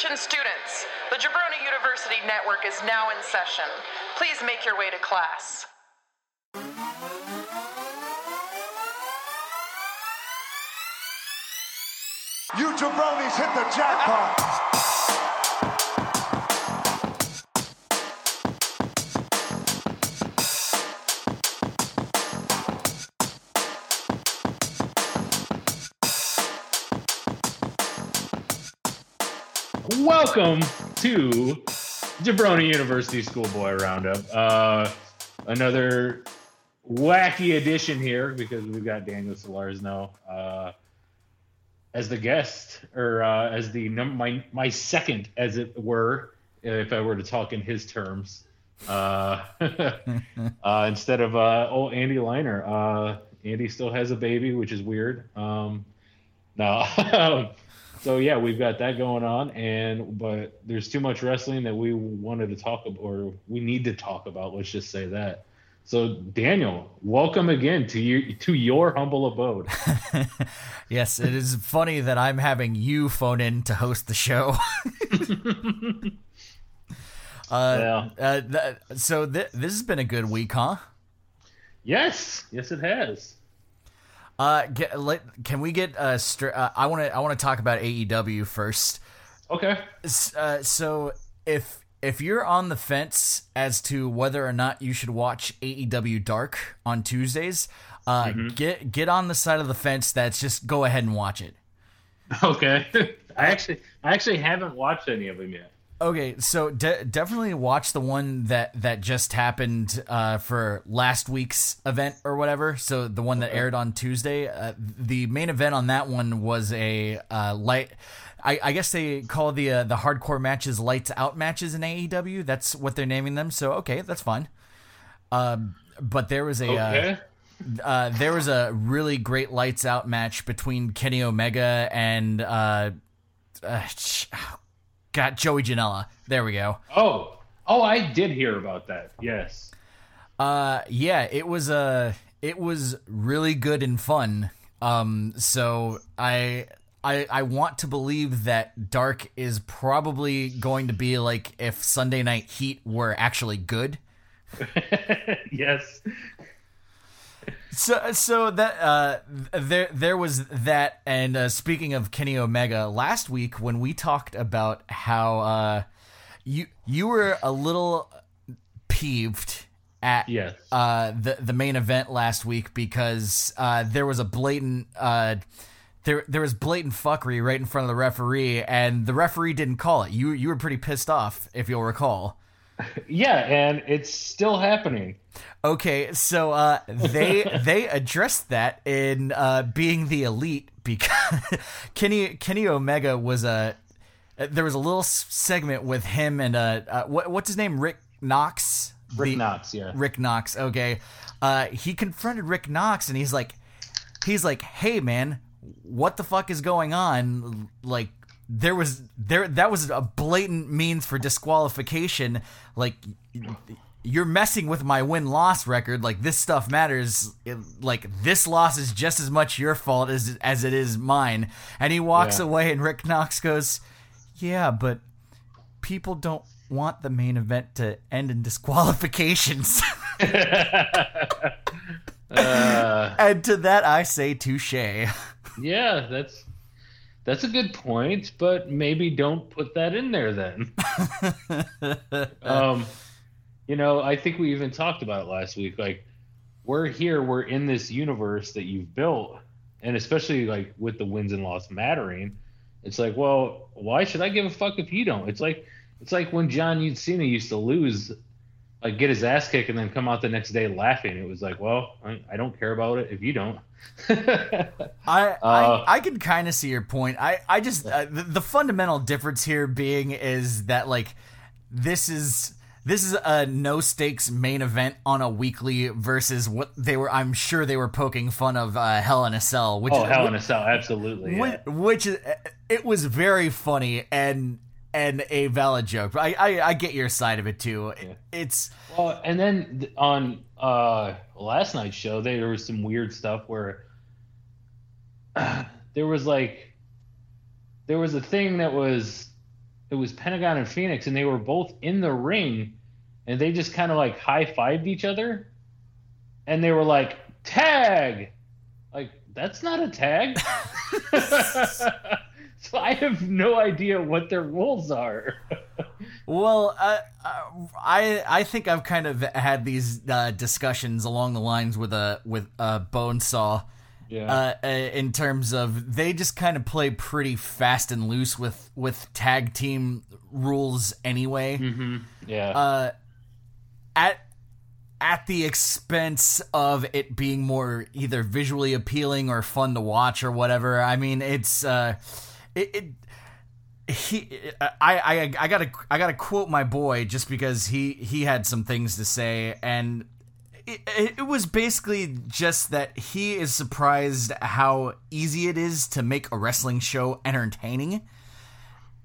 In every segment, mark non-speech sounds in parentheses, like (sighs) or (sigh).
Attention students, the Jabroni University Network is now in session. Please make your way to class. You jabronis hit the jackpot. Welcome to Jabroni University Schoolboy Roundup. Uh, another wacky edition here because we've got Daniel Solars now uh, as the guest, or uh, as the num- my my second, as it were, if I were to talk in his terms, uh, (laughs) uh, instead of uh, oh Andy Liner. Uh, Andy still has a baby, which is weird. Um, no. (laughs) so yeah, we've got that going on, and but there's too much wrestling that we wanted to talk about, or we need to talk about. Let's just say that. So Daniel, welcome again to your to your humble abode. (laughs) yes, it is funny that I'm having you phone in to host the show. (laughs) uh, Yeah. uh, th- so th- this has been a good week, huh? Yes, yes, it has. Uh, get, let, can we get uh, str- uh I want to I want to talk about AEW first. Okay. Uh, so if if you're on the fence as to whether or not you should watch AEW Dark on Tuesdays, uh, get get on the side of the fence that's just go ahead and watch it. (laughs) Okay. (laughs) I actually I actually haven't watched any of them yet. Okay, so de- definitely watch the one that that just happened uh, for last week's event or whatever. So the one that aired on Tuesday. Uh, the main event on that one was a uh, light. I, I guess they call the uh, the hardcore matches lights out matches in AEW. That's what they're naming them. So okay, that's fine. Um, but there was a uh, Okay. uh, there was a really great lights out match between Kenny Omega and uh, uh, sh- got Joey Janela. There we go. oh. Oh, I did hear about that. Yes. Uh, yeah, it was uh, it was really good and fun. Um, so I. I, I want to believe that Dark is probably going to be like if Sunday Night Heat were actually good. (laughs) yes. So, so that uh, there, there was that. And uh, speaking of Kenny Omega, last week when we talked about how uh, you you were a little peeved at Yes. uh, the the main event last week because uh, there was a blatant uh, there there was blatant fuckery right in front of the referee, and the referee didn't call it. You you were pretty pissed off, if you'll recall. (laughs) Yeah, and it's still happening. Okay, so uh, they (laughs) they addressed that in uh, being the elite because (laughs) Kenny Kenny Omega was a there was a little segment with him and uh, uh what what's his name? Rick Knox? Rick The- Knox, yeah. Rick Knox okay. Uh he confronted Rick Knox and he's like he's like hey man what the fuck is going on? Like there was there that was a blatant means for disqualification. Like you're messing with my win loss record. Like this stuff matters. It- like this loss is just as much your fault as as it is mine. And he walks Yeah. away and Rick Knox goes yeah but people don't want the main event to end in disqualifications. (laughs) Uh, and to that I say touche. Yeah, that's that's a good point, but maybe don't put that in there then. (laughs) um, you know, I think we even talked about it last week. Like, we're here, we're in this universe that you've built, and especially like with the wins and loss mattering, it's like, well, why should I give a fuck if you don't? It's like it's like when John Cena used to lose, like get his ass kicked and then come out the next day laughing. It was like, well, I, I don't care about it if you don't. (laughs) I, Uh, I I can kind of see your point. I I just uh, the, the fundamental difference here being is that like this is this is a no stakes main event on a weekly versus what they were. I'm sure they were poking fun of uh, Hell in a Cell, which oh, is, hell in a cell, absolutely. yeah. which, which is it was very funny and and a valid joke. I I, I get your side of it too. It's Well, and then on uh, last night's show, there was some weird stuff where (clears throat) there was like there was a thing that was it was Pentagon and Phoenix, and they were both in the ring, and they just kind of like high fived each other, and they were like tag, like that's not a tag. (laughs) (laughs) so I have no idea what their rules are. (laughs) Well, uh, uh, I I think I've kind of had these uh, discussions along the lines with a with a Bonesaw. Yeah. Uh, in terms of they just kind of play pretty fast and loose with with tag team rules anyway. mm-hmm. Yeah. Uh, at at the expense of it being more either visually appealing or fun to watch or whatever. I mean, it's uh, it. it he, I, I, I gotta, I gotta quote my boy just because he, he had some things to say, and it, it was basically just that he is surprised how easy it is to make a wrestling show entertaining, mm.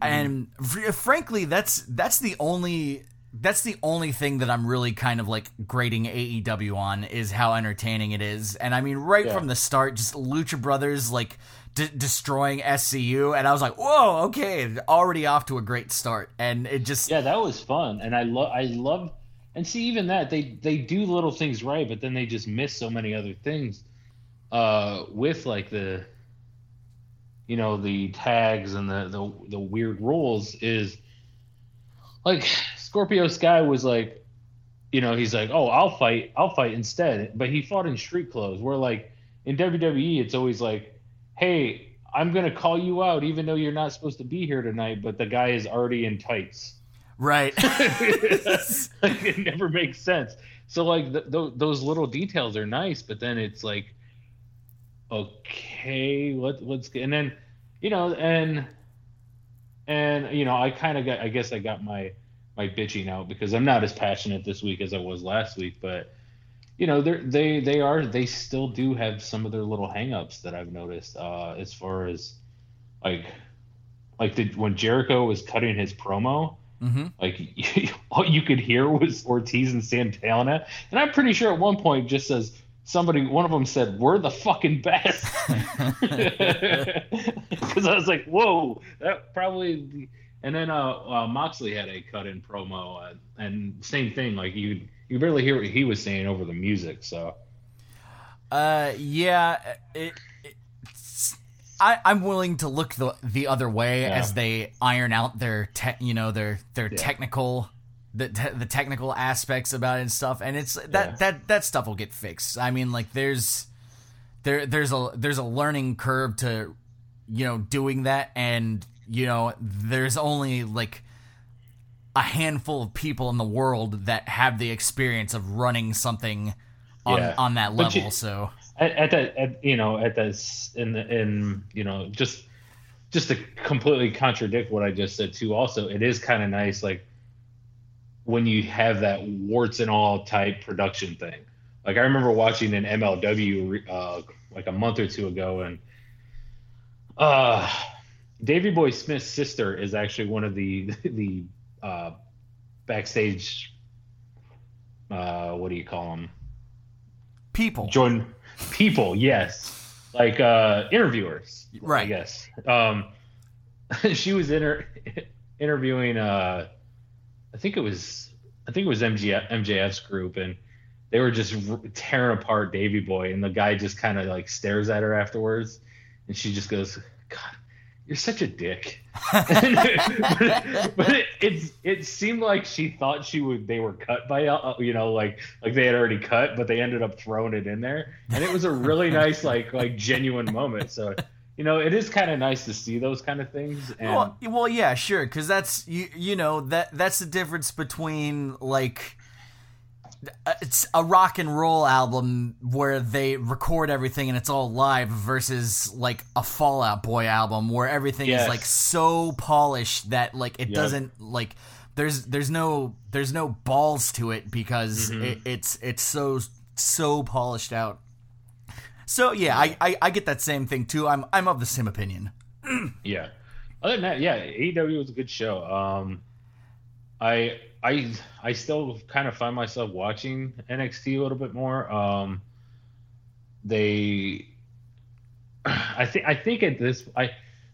and fr- frankly, that's that's the only that's the only thing that I'm really kind of like grading AEW on is how entertaining it is. And I mean, right Yeah. from the start, just Lucha Brothers like d- destroying SCU, and I was like, whoa, okay, already off to a great start. And it just, yeah, that was fun, and I love, I love, and see, even that they they do little things right, but then they just miss so many other things. Uh, with like the, you know, the tags and the the the weird rules is, like Scorpio Sky was like, you know, he's like, oh, I'll fight, I'll fight instead, but he fought in street clothes. Where like in WWE, it's always like, hey, I'm gonna call you out even though you're not supposed to be here tonight, but the guy is already in tights. Right. like, (laughs) (laughs) it never makes sense. So like th- th- those little details are nice, but then it's like, okay, what what's and then, you know, and and you know, I kind of got, I guess I got my my bitching out because I'm not as passionate this week as I was last week, but you know, they they they are they still do have some of their little hangups that I've noticed uh, as far as like like the, when Jericho was cutting his promo hmm like (laughs) all you could hear was Ortiz and Santana, and I'm pretty sure at one point just says somebody, one of them said, "We're the fucking best," (laughs) (laughs) because I was like, "Whoa, that probably." And then uh, uh, Moxley had a cut-in promo, uh, and same thing. Like you, you barely hear what he was saying over the music. So Uh, yeah, it, it's, I, I'm willing to look the the other way Yeah. as they iron out their te- you know their their Yeah. technical the te- the technical aspects about it and stuff, and it's that Yeah. that that stuff will get fixed. I mean, like there's there there's a there's a learning curve to you know doing that, and you know there's only like a handful of people in the world that have the experience of running something on on that But you- level. so at, at that, at, you know, at this in the in you know just just to completely contradict what I just said too. Also, it is kind of nice like when you have that warts and all type production thing. Like I remember watching an MLW uh, like a month or two ago, and uh, Davy Boy Smith's sister is actually one of the (laughs) the uh, backstage. Uh, what do you call them? people Jordan people, yes, like uh, interviewers, I Right. guess. Um, (laughs) she was inter- (laughs) interviewing. Uh, I think it was. I think it was MGF, MJF's group, and they were just r- tearing apart Davy Boy, and the guy just kind of like stares at her afterwards, and she just goes, "God, you're such a dick." but (laughs) (laughs) but it, it's it seemed like she thought she would they were cut by uh, you know like like they had already cut but they ended up throwing it in there and it was a really (laughs) nice like like genuine moment so you know it is kind of nice to see those kind of things and Well, well, yeah, sure, because that's you. You know that that's the difference between like uh, it's a rock and roll album where they record everything and it's all live versus like a Fall Out Boy album where everything Yes. is like so polished that like it Yep. doesn't like there's there's no there's no balls to it because Mm-hmm. it, it's it's so so polished out. So yeah, I, I I get that same thing too. I'm I'm of the same opinion. (clears throat) Yeah. Other than that, yeah, AEW was a good show. Um, I I I still kind of find myself watching NXT a little bit more. Um, they, I think I think at this I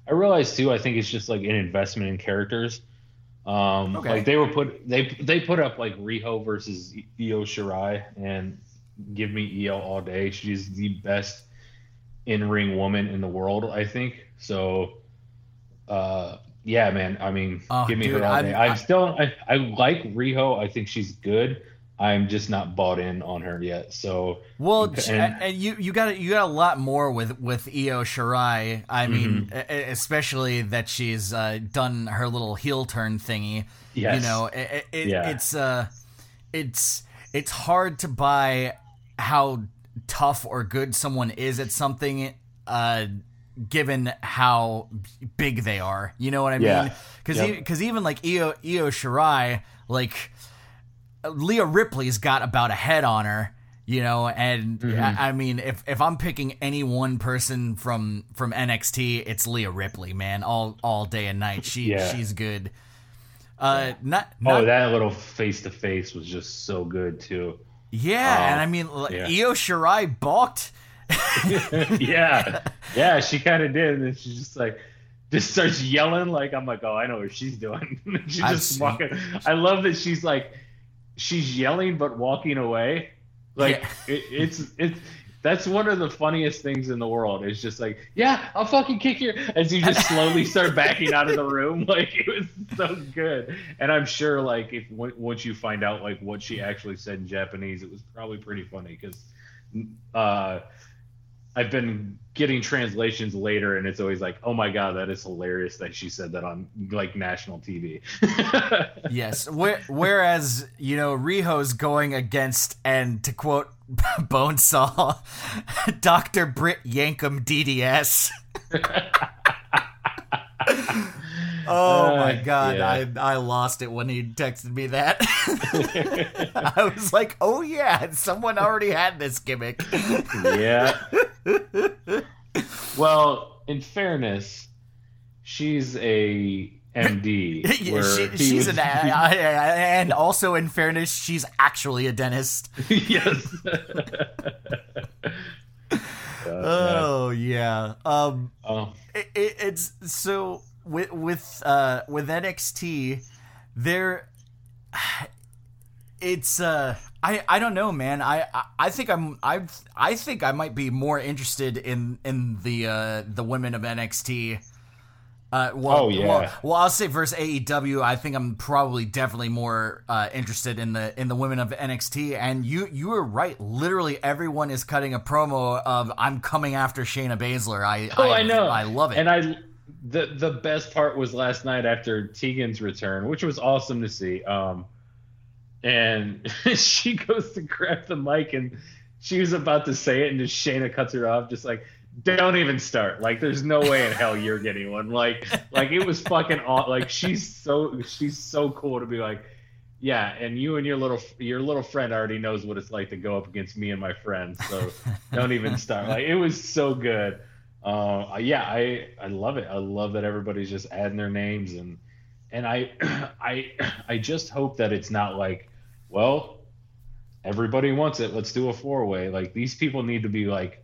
I realize too. I think it's just like an investment in characters. Um, Okay. like they were put they they put up like Riho versus Io Shirai, and give me Io all day. She's the best in ring woman in the world, I think. So, uh, yeah, man. I mean, Oh, give me dude, her all I'm- day. I'm I- still I, I like Riho. I think she's good. I'm just not bought in on her yet. So Well, and- and, you you got you got a lot more with with Io Shirai. I mean, Mm-hmm. especially that she's uh, done her little heel turn thingy. Yes. You know, it, it, Yeah. it's uh, it's it's hard to buy how tough or good someone is at something, uh, given how big they are. You know what I Yeah. mean? Because Yep. because even like Io Io Shirai, like Rhea Ripley's got about a head on her, you know, and Mm-hmm. I, I mean, if if I'm picking any one person from from NXT, it's Rhea Ripley, man, all all day and night. She Yeah. she's good. Uh, not, oh, that little face to face was just so good too. yeah, Oh, and I mean, yeah. Io Shirai balked. Yeah, yeah, she kind of did, and then she just like just starts yelling. Like I'm like, oh, I know what she's doing. (laughs) she's I've just seen- walking. I love that she's like she's yelling but walking away. Like Yeah. it, it's it's that's one of the funniest things in the world. It's just like, yeah, I'll fucking kick your as you just slowly start backing out of the room. (laughs) Like it was so good, and I'm sure like if w- once you find out like what she actually said in Japanese, it was probably pretty funny because uh, I've been getting translations later, and it's always like, oh my god, that is hilarious that she said that on like national TV. (laughs) Yes. Where, whereas, you know, Riho's going against, and to quote (laughs) Bonesaw, (laughs) Dr. Britt Yankum DDS. oh my Uh, god, yeah. I, I lost it when he texted me that. I was like, oh yeah, someone already had this gimmick. yeah. Well, in fairness, she's a MD. (laughs) Yeah, she, she's an, (laughs) and also in fairness, she's actually a dentist. (laughs) yes. Oh yeah. Um, Oh, it, it, it's so with with uh with NXT there it's uh I, I don't know man I, I I think I'm I I think I might be more interested in in the uh the women of NXT uh, well, Oh, yeah. well, well, I'll say versus AEW. I think I'm probably definitely more uh, interested in the in the women of NXT. And you you were right. Literally, everyone is cutting a promo of "I'm coming after Shayna Baszler." I oh, I, know. I love it. And I, the the best part was last night after Tegan's return, which was awesome to see. Um, and (laughs) she goes to grab the mic, and she was about to say it, and just Shayna cuts her off, just like. Don't even start. Like, there's no way in hell you're getting one. Like, like it was fucking aw- like she's so she's so cool to be like, yeah. And you and your little your little friend already knows what it's like to go up against me and my friends. So (laughs) don't even start. Like, it was so good. Uh, yeah, I I love it. I love that everybody's just adding their names and and I (clears throat) I I just hope that it's not like, well, everybody wants it. Let's do a four way. Like these people need to be like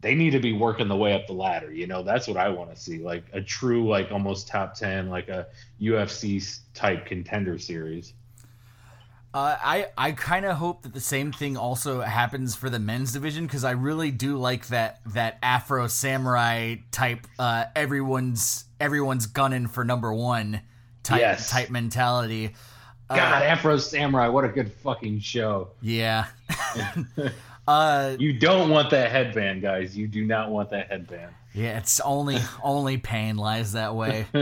they need to be working the way up the ladder. You know, that's what I want to see. Like a true, like almost top ten, like a UFC type contender series. Uh, I I kind of hope that the same thing also happens for the men's division because I really do like that that Afro samurai type. Uh, everyone's everyone's gunning for number one type Yes. type mentality. God, Afro Samurai, what a good fucking show. Yeah. (laughs) uh, You don't want that headband, guys. You do not want that headband. yeah. It's only (laughs) only pain lies that way. (laughs)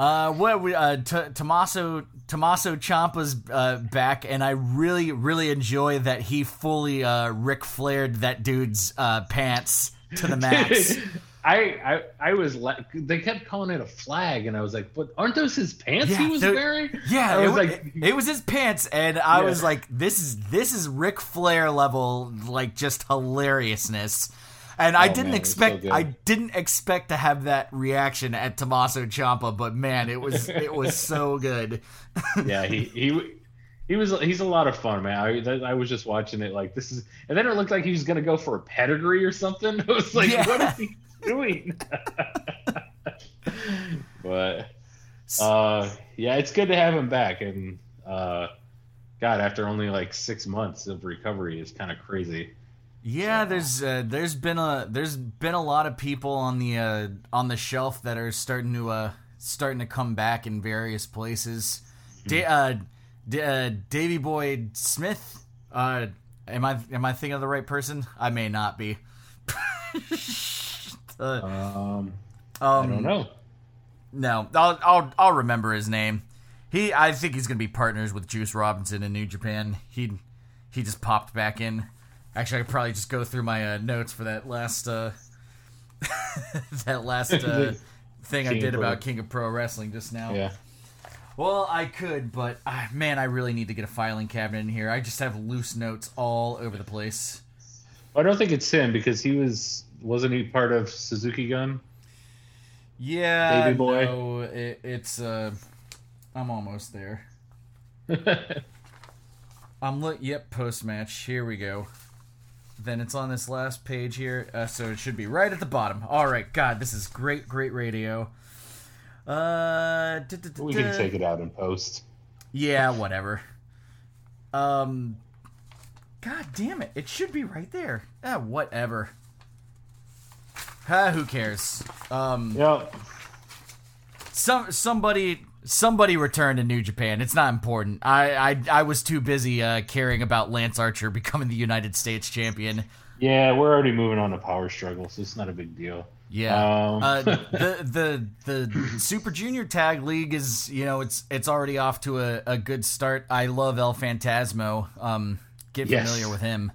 Uh, what we uh, T- Tommaso Tommaso Ciampa's uh, back, and I really really enjoy that he fully uh, Ric Flaired that dude's uh, pants to the max. I, I I was like, they kept calling it a flag, and I was like, but aren't those his pants Yeah, he was wearing? Yeah, I it was was like, it, was his pants, and I Yeah. was like, "This is this is Ric Flair level, like just hilariousness." And I Oh, didn't man, expect so. I didn't expect to have that reaction at Tommaso Ciampa, but man, it was (laughs) it was so good. (laughs) yeah, he he he was he's a lot of fun, man. I I was just watching it like this is, and then it looked like he was gonna go for a pedigree or something. (laughs) I was like, Yeah. what is he doing? (laughs) but Uh, yeah, it's good to have him back, and uh, God, after only like six months of recovery is kind of crazy. Yeah, there's uh, there's been a there's been a lot of people on the uh, on the shelf that are starting to uh, starting to come back in various places. Da- uh, D- uh, Davy Boy Smith. Uh, am I am I thinking of the right person? I may not be. (laughs) (laughs) uh, Um, I um, don't know. No, I'll I'll I'll remember his name. He, I think he's gonna be partners with Juice Robinson in New Japan. He he just popped back in. Actually, I could probably just go through my uh, notes for that last uh, (laughs) that last uh, (laughs) thing I King of did about King of Pro Wrestling just now. Yeah, Well, I could, but uh, man, I really need to get a filing cabinet in here. I just have loose notes all over the place. I don't think it's him because he was wasn't he part of Suzuki Gun? Yeah, Baby boy. no, it, it's uh, I'm almost there. (laughs) I'm look. Yep, post match. Here we go. Then it's on this last page here, uh, so it should be right at the bottom. All right, God, this is great, great radio. Uh, we can take it out in post. Yeah, whatever. Um, God damn it! It should be right there. Ah, whatever. Ah, who cares? Um, Yeah, some somebody somebody returned to New Japan. It's not important. I I, I was too busy uh, caring about Lance Archer (laughs) becoming the United States champion. yeah, we're already moving on to Power struggles. so it's not a big deal. Yeah. Um, uh, (laughs) the the the Super Junior Tag League is you know it's it's already off to a, a good start. I love El Fantasmo. Um, get Yes. familiar with him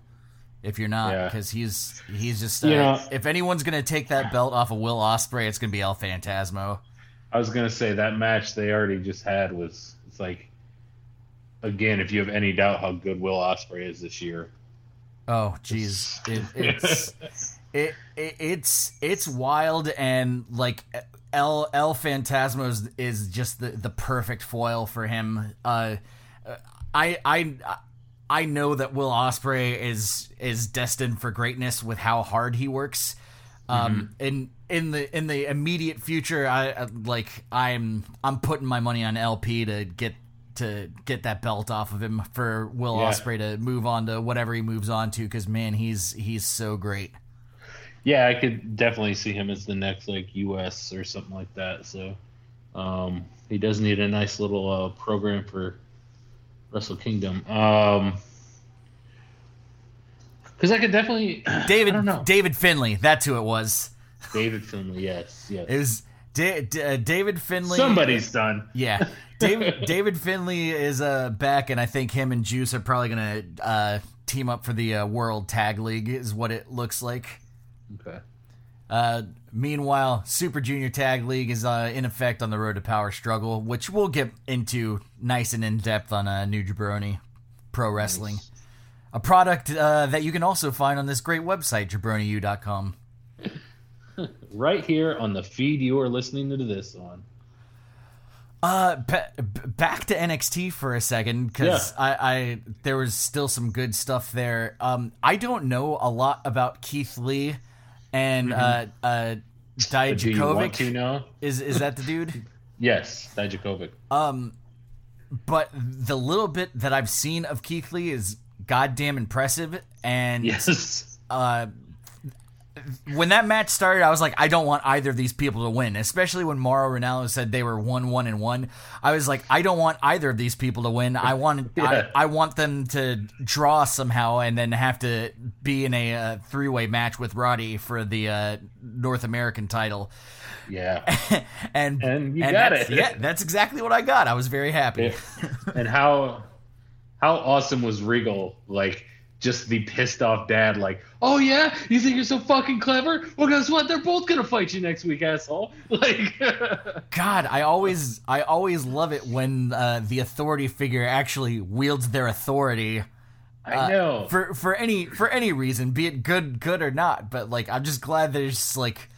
if you're not, Yeah. because he's he's just uh, You know- if anyone's gonna take that belt off of Will Ospreay, it's gonna be El Fantasmo. I was gonna say that match they already just had was it's like again, if you have any doubt how good Will Ospreay is this year, Oh, jeez, it, it's (laughs) it, it it's it's wild and like El El Fantasmo is, is just the the perfect foil for him. Uh, I I I know that Will Ospreay is is destined for greatness with how hard he works. Um, in in the in the immediate future, I I- like I'm I'm putting my money on LP to get to get that belt off of him for Will Yeah. Ospreay to move on to whatever he moves on to because man, he's he's so great. yeah, I could definitely see him as the next like US or something like that. So um, he does need a nice little uh, program for Wrestle Kingdom. Um, because I could definitely (clears throat) David I don't know. David Finlay, that's who it was. David Finlay, yes, yes. It was Da- D- uh, David Finlay. Somebody's done. Yeah, David (laughs) David Finlay is uh, back, and I think him and Juice are probably gonna uh, team up for the uh, World Tag League, is what it looks like. Okay. Uh, meanwhile, Super Junior Tag League is uh, in effect on the road to Power Struggle, which we'll get into nice and in depth on uh, New Jabroni Pro Wrestling, a product uh, that you can also find on this great website, jabroniu.com. (laughs) Right here on the feed you are listening to this on. Uh, b- back to NXT for a second because Yeah. I, I there was still some good stuff there. Um, I don't know a lot about Keith Lee and uh uh But do you want to Dijakovic. know? Is is that the dude? (laughs) Yes, Dijakovic. Um, but the little bit that I've seen of Keith Lee is goddamn impressive. And Yes. uh, when that match started, I was like, I don't want either of these people to win, especially when Mauro Ranallo said they were one, one, and one. I was like, I don't want either of these people to win. I want, (laughs) Yeah. I, I want them to draw somehow and then have to be in a uh, three way match with Roddy for the uh, North American title. Yeah. (laughs) And And you got it. Yeah, that's exactly what I got. I was very happy. and how how awesome was Regal like just the pissed off dad like oh yeah? You think you're so fucking clever? Well guess what? They're both gonna fight you next week asshole. (laughs) Like (laughs) God, I always I always love it when uh, the authority figure actually wields their authority. I know. Uh, for for any for any reason, be it good good or not. But like, I'm just glad there's like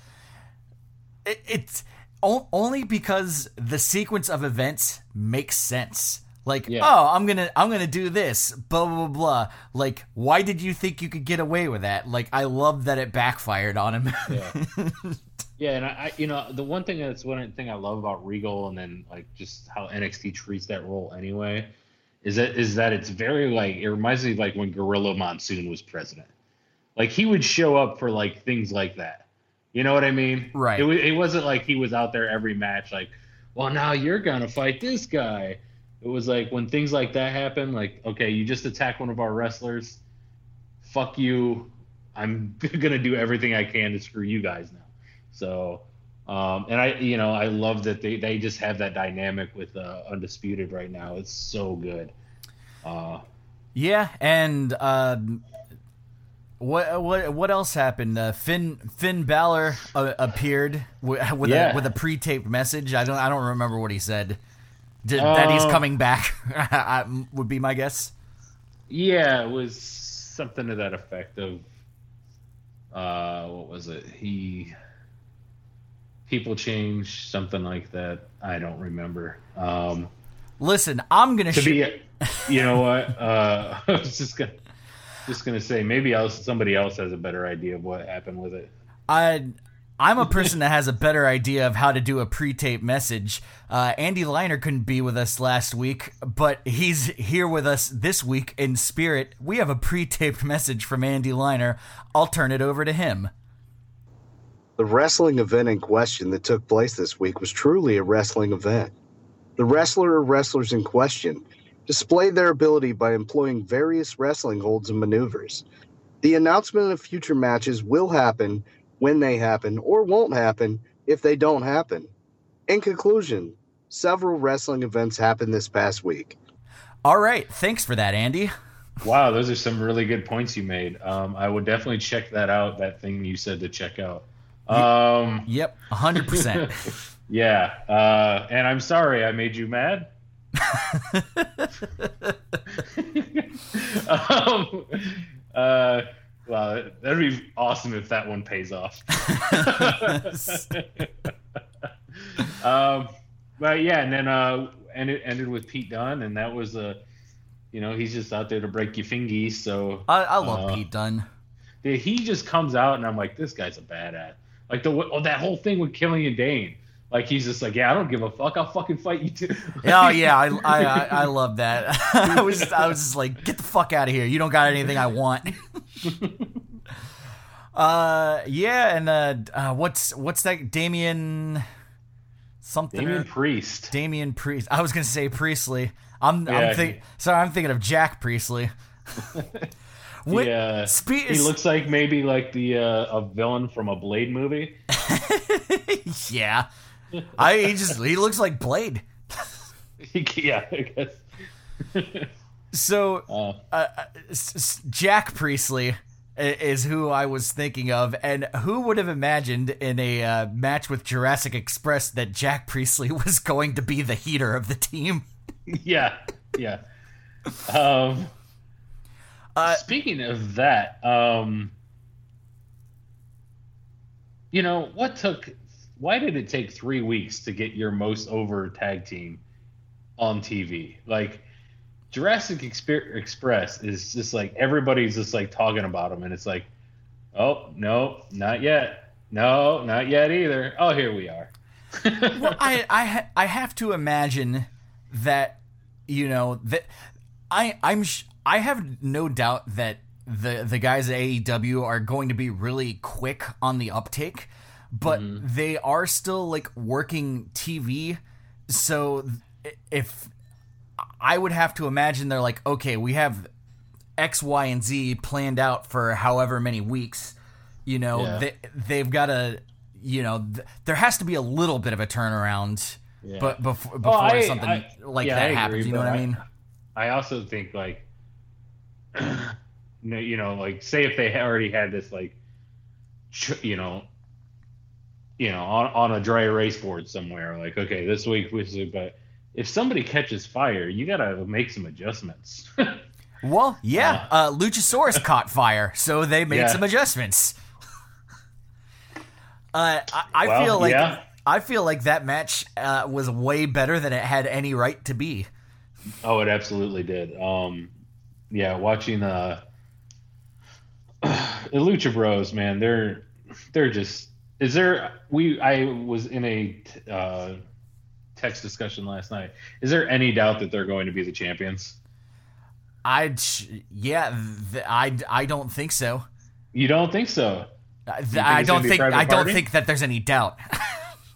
it, it's o- only because the sequence of events makes sense. Like, Yeah. oh, I'm gonna I'm gonna do this, blah blah blah. blah. Like, why did you think you could get away with that? Like, I love that it backfired on him. Yeah. (laughs) Yeah, and I, I, you know, the one thing that's one thing I love about Regal, and then like just how NXT treats that role anyway, is that is that it's very like it reminds me like when Gorilla Monsoon was president. Like he would show up for like things like that. You know what I mean? Right. It, it wasn't like he was out there every match like, well, now you're gonna fight this guy. It was like when things like that happen, like, okay, you just attack one of our wrestlers. Fuck you. I'm (laughs) gonna do everything I can to screw you guys now. So, um, and I, you know, I love that they they just have that dynamic with uh, undisputed right now. It's so good. Uh, Yeah, and um, what what what else happened? Uh, Finn Finn Balor uh, appeared w- with Yeah. a with a pre-taped message. I don't I don't remember what he said. Did, that he's Uh, coming back (laughs) would be my guess. yeah, it was something to that effect of, uh, what was it? He, people change, something like that. I don't remember. Um, Listen, I'm gonna to sh- be you know what (laughs) uh (laughs) i was just gonna just gonna say maybe else somebody else has a better idea of what happened with it I I'm a person that has a better idea of how to do a pre-tape message. Uh, Andy Liner couldn't be with us last week, but he's here with us this week in spirit. We have a pre-taped message from Andy Liner. I'll turn it over to him. The wrestling event in question that took place this week was truly a wrestling event. The wrestler or wrestlers in question displayed their ability by employing various wrestling holds and maneuvers. The announcement of future matches will happen when they happen or won't happen if they don't happen. In conclusion, several wrestling events happened this past week. All right, thanks for that, Andy. wow those are some really good points you made um i would definitely check that out that thing you said to check out um Yep, 100%. (laughs) yeah uh and i'm sorry i made you mad (laughs) (laughs) um uh well that'd be awesome if that one pays off (laughs) um, but yeah, and then uh, and it ended with Pete Dunne, and that was a, you know, he's just out there to break your fingies. So I, I love uh, Pete Dunne. yeah, he just comes out, and I'm like, this guy's a badass. Like the oh, that whole thing with Killian Dain. Like he's just like, yeah, I don't give a fuck. I'll fucking fight you too. Oh yeah, I (laughs) I, I, I love that. (laughs) I was I was just like, get the fuck out of here. You don't got anything I want. (laughs) uh yeah, and uh, uh what's what's that Damien something Damien Priest. Damien Priest. I was gonna say Priestley. I'm Yeah, I'm think sorry, I'm thinking of Jack Priestley. Wait, He, uh, spe- he looks like maybe like the uh, a villain from a Blade movie. yeah. I he just he looks like Blade. (laughs) yeah, I guess. (laughs) So Uh, uh, s- s- Jack Priestley is who I was thinking of, and who would have imagined in a uh, match with Jurassic Express that Jack Priestley (laughs) was going to be the heater of the team? yeah, yeah. Um, Uh, speaking of that, um, you know what took? Why did it take three weeks to get your most over tag team on TV? Like Jurassic Exper- Express is just like everybody's just like talking about them, and it's like, oh no, not yet. No, not yet either. Oh, here we are. (laughs) well, I I I have to imagine that you know that I I'm sh- I have no doubt that the the guys at AEW are going to be really quick on the uptake, but mm-hmm. they are still like working TV. So th- if I would have to imagine they're like, okay, we have X, Y, and Z planned out for however many weeks. You know, Yeah. they they've got to, you know, th- there has to be a little bit of a turnaround, Yeah. but oh, before before Oh, I- something I- like yeah, that I agree, happens. You know what I I- mean? I also think like, (clears throat) you know, like say if they already had this like, you know, you know, on, on a dry erase board somewhere, like okay, this week was, but if somebody catches fire, you gotta make some adjustments. (laughs) Well, yeah, uh, Luchasaurus caught fire, so they made Yeah. some adjustments. (laughs) Uh, I, I Well, feel like yeah. I feel like that match uh, was way better than it had any right to be. oh, it absolutely did. Um, yeah, watching uh, (sighs) the Lucha Bros, man, they're they're just Is there we? I was in a uh, text discussion last night. Is there any doubt that they're going to be the champions? I yeah, th- I I don't think so. You don't think so? Uh, th- think I don't think I don't think that there's any doubt. (laughs)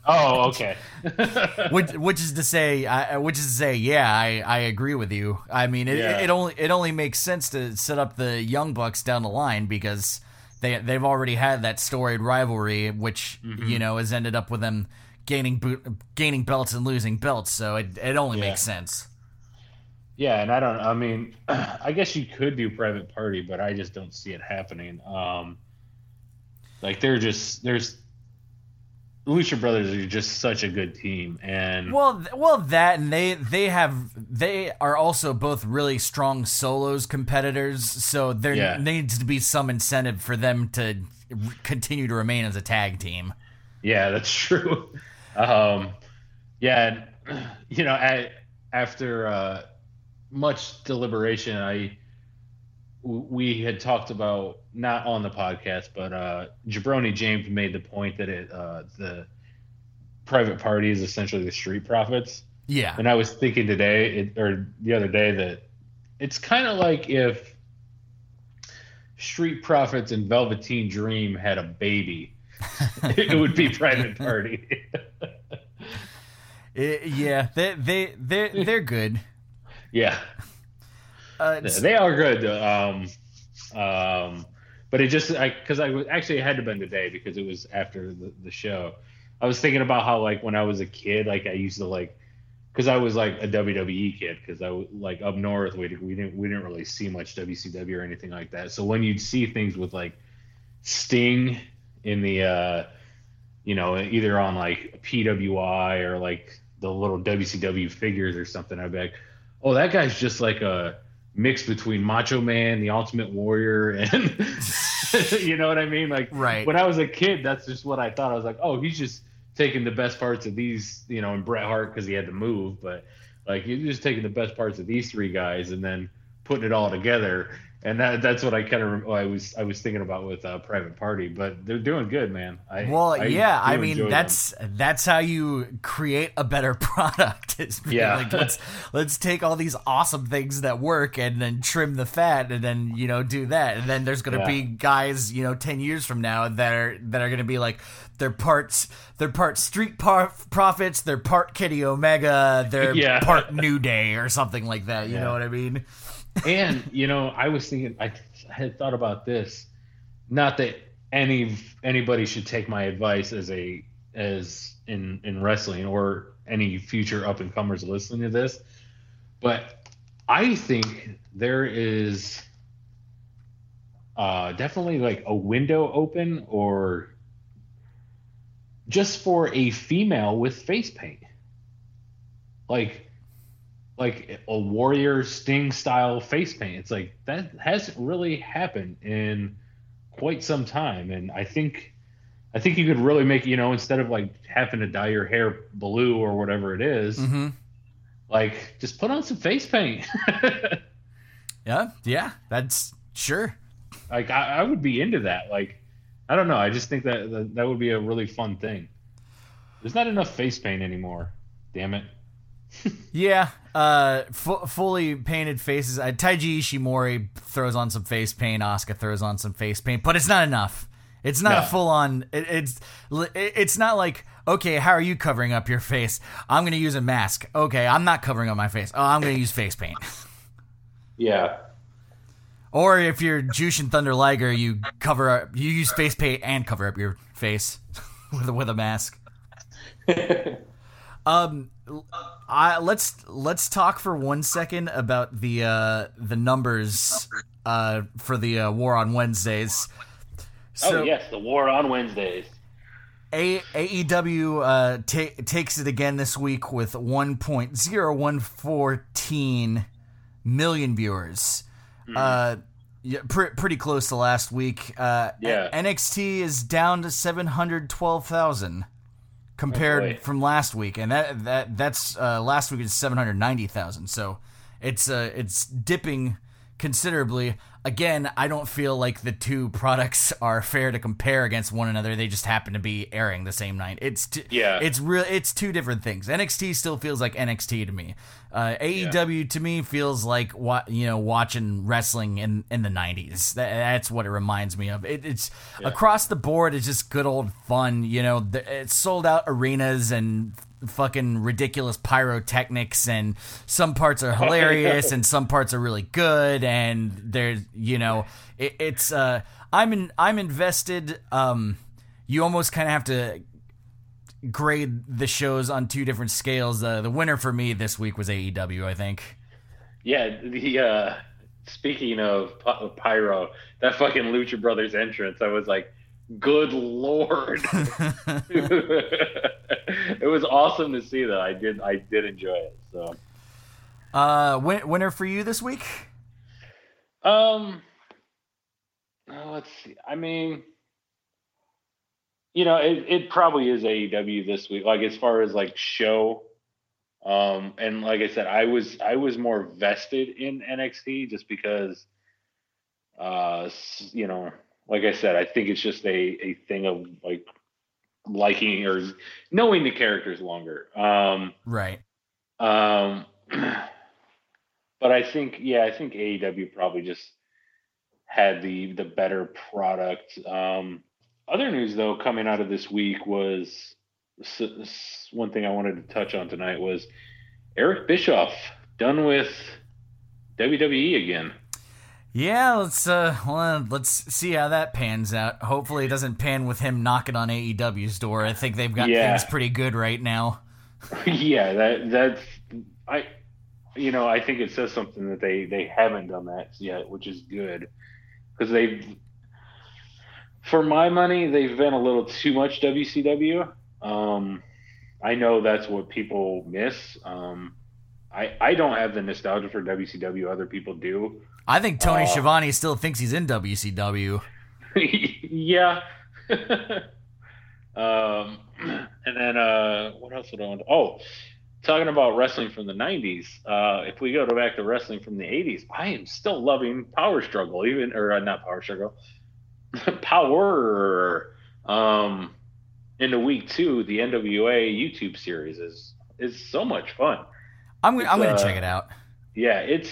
Oh, okay. (laughs) which, which is to say, I, which is to say, yeah, I, I agree with you. I mean, it, Yeah. it only it only makes sense to set up the young bucks down the line because they they've already had that storied rivalry, which Mm-hmm. you know has ended up with them gaining boot, gaining belts and losing belts. So it it only Yeah. makes sense. Yeah, and I don't. I mean, (clears throat) I guess you could do private party, but I just don't see it happening. Um, like they're just there's Lucha Brothers are just such a good team, and Well, well, that and they they have they are also both really strong solos competitors. So there Yeah. needs to be some incentive for them to continue to remain as a tag team. yeah, that's (laughs) true. Um, yeah, and, (clears throat) you know, I, after uh, much deliberation, I we had talked about not on the podcast, but uh, Jabroni James made the point that it uh, the private party is essentially the street profits. Yeah, And I was thinking today, it, or the other day, that it's kind of like if Street Profits and Velveteen Dream had a baby, (laughs) it would be Private Party. (laughs) I- yeah, they they they they're good. yeah, Uh, they are good. Um, um, but it just I because I was actually it had to have been today because it was after the, the show. I was thinking about how like when I was a kid, like I used to like because I was like a WWE kid because I was like up north we we didn't we didn't really see much WCW or anything like that. So when you'd see things with like Sting in the uh, you know either on like PWI or like the little WCW figures or something, I'd be like, oh that guy's just like a mix between Macho Man, the Ultimate Warrior, and (laughs) you know what I mean? Like Right. when I was a kid, that's just what I thought. I was like, oh, he's just taking the best parts of these, you know, and Bret Hart because he had to move, but like you're just taking the best parts of these three guys and then putting it all together. And that, that's what I kind of I was I was thinking about with uh, Private Party, but they're doing good, man. I, well, I yeah, I mean them. that's that's how you create a better (laughs) product. Is Yeah. like, let's let's take all these awesome things that work and then trim the fat and then you know do that and then there's gonna Yeah. be guys you know ten years from now that are that are gonna be like they're parts they're part Street par- Profits, they're part Kenny Omega, they're (laughs) Yeah. part New Day or something like that. You Yeah. know what I mean? And you know, I was thinking, I had thought about this. Not that any anybody should take my advice as a as in in wrestling or any future up and comers listening to this, but I think there is uh, definitely like a window open or just for a female with face paint, like like a warrior sting style face paint. It's like that hasn't really happened in quite some time, and I think I think you could really make you know instead of like having to dye your hair blue or whatever it is, Mm-hmm. like just put on some face paint. (laughs) Yeah, yeah, that's sure. like I, I would be into that. Like I don't know. I just think that, that that would be a really fun thing. There's not enough face paint anymore. Damn it. Yeah, uh, fu- fully painted faces. Uh, Taiji Ishimori throws on some face paint. Asuka throws on some face paint, but it's not enough. It's not No. a full on. It, it's it's not like okay, how are you covering up your face? I'm gonna use a mask. Okay, I'm not covering up my face. Oh, I'm gonna use face paint. (laughs) Yeah. Or if you're Jushin Thunder Liger, you cover up, you use face paint and cover up your face (laughs) with a, with a mask. (laughs) um, I let's let's talk for one second about the uh the numbers uh for the uh, War on Wednesdays. So oh yes, the war on Wednesdays. A- AEW uh, ta- takes it again this week with 1.0114 million viewers. Uh, yeah, pre- pretty close to last week. Uh, Yeah. NXT is down to 712,000 compared Oh, from last week, and that that that's uh, last week is 790,000. So it's uh, it's dipping considerably. Again, I don't feel like the two (laughs) products are fair to compare against one another. They just happen to be airing the same night. It's t- Yeah. it's real. It's two different things. NXT still feels like NXT to me. Uh, AEW to me feels like what you know watching wrestling in in the '90s. That, that's what it reminds me of. It, it's across the board. It's just good old fun. You know, the, it's sold out arenas and fucking ridiculous pyrotechnics and some parts are hilarious and some parts are really good and there's you know it, it's uh i'm in i'm invested um you almost kind of have to grade the shows on two different scales. Uh, the winner for me this week was aew i think. Yeah, the uh speaking of Py- pyro, that fucking Lucha Brothers entrance, I was like, good lord. (laughs) it was awesome to see that. I did I did enjoy it. So uh win- winner for you this week um uh, let's see. I mean you know, it, it probably is AEW this week. Like as far as like show um, and like I said, I was I was more vested in NXT just because, uh, you know, like I said, I think it's just a a thing of like liking or knowing the characters longer. Um, right um, (clears throat) but I think yeah, I think AEW probably just had the the better product. Um, other news though coming out of this week was one thing I wanted to touch on tonight was Eric Bischoff done with WWE again. Yeah let's uh well, let's see how that pans out hopefully it doesn't pan with him knocking on aew's door i think they've got Yeah. things pretty good right now (laughs) yeah, that that's I you know, I think it says something that they they haven't done that yet, which is good. Cuz they've for my money, they've been a little too much WCW. Um I know that's what people miss. Um I I don't have the nostalgia for WCW other people do. I think Tony Uh, Schiavone still thinks he's in WCW. (laughs) yeah. (laughs) um, and then uh, what else would I want? To, oh, talking about wrestling from the '90s. Uh, if we go to back to wrestling from the '80s, I am still loving Power Struggle, even or uh, not Power Struggle, (laughs) Power. Um, into week two, the NWA YouTube series is is so much fun. I'm gonna, I'm gonna uh, check it out. Yeah, it's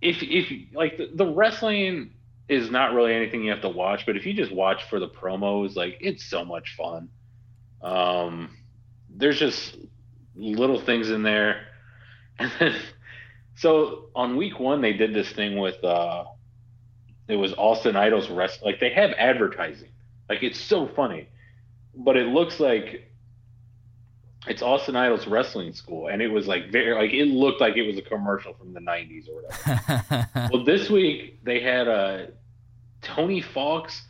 if if like the, the wrestling is not really anything you have to watch, but if you just watch for the promos, like it's so much fun. Um, there's just little things in there, (laughs) and then so on week one they did this thing with uh, it was Austin Idol's rest like they have advertising, like it's so funny, but it looks like it's Austin Idol's wrestling school, and it was like very like it looked like it was a commercial from the '90s or whatever. (laughs) well, this week they had uh, Tony Fox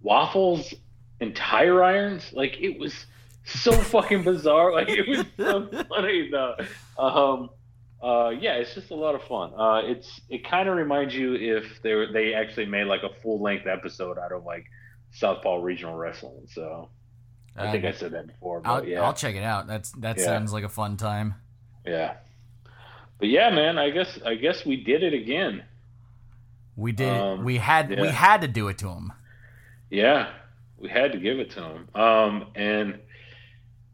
waffles and tire irons. Like it was so fucking bizarre. (laughs) Like it was so funny though. Um, uh, yeah, it's just a lot of fun. Uh, it's it kind of reminds you if they were, they actually made like a full length episode out of like Southpaw Regional Wrestling. So I think I said that before, but I'll, yeah. I'll check it out. That's that Yeah. sounds like a fun time. Yeah. But yeah, man, I guess I guess we did it again. We did. Um, we had we had to do it to him. Yeah. We had to give it to him. Um and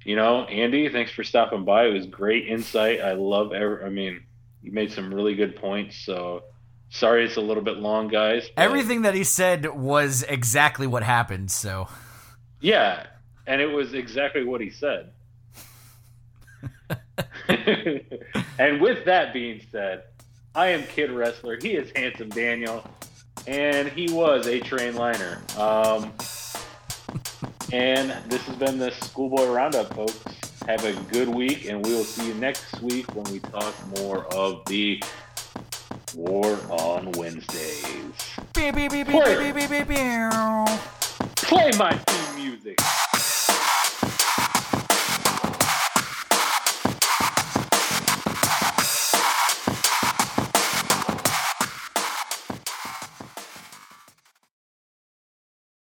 you know, Andy, thanks for stopping by. It was great insight. I love every I mean, you made some really good points, so sorry it's a little bit long, guys. Everything that he said was exactly what happened. So Yeah, and it was exactly what he said. (laughs) and with that being said, I am Kid Wrestler. He is Handsome Daniel, and he was a train liner. Um, and this has been the Schoolboy Roundup, folks. Have a good week, and we will see you next week when we talk more of the War on Wednesdays. Beep, beep, beep, beep, Play. beep, beep, beep, beep. Play my theme music.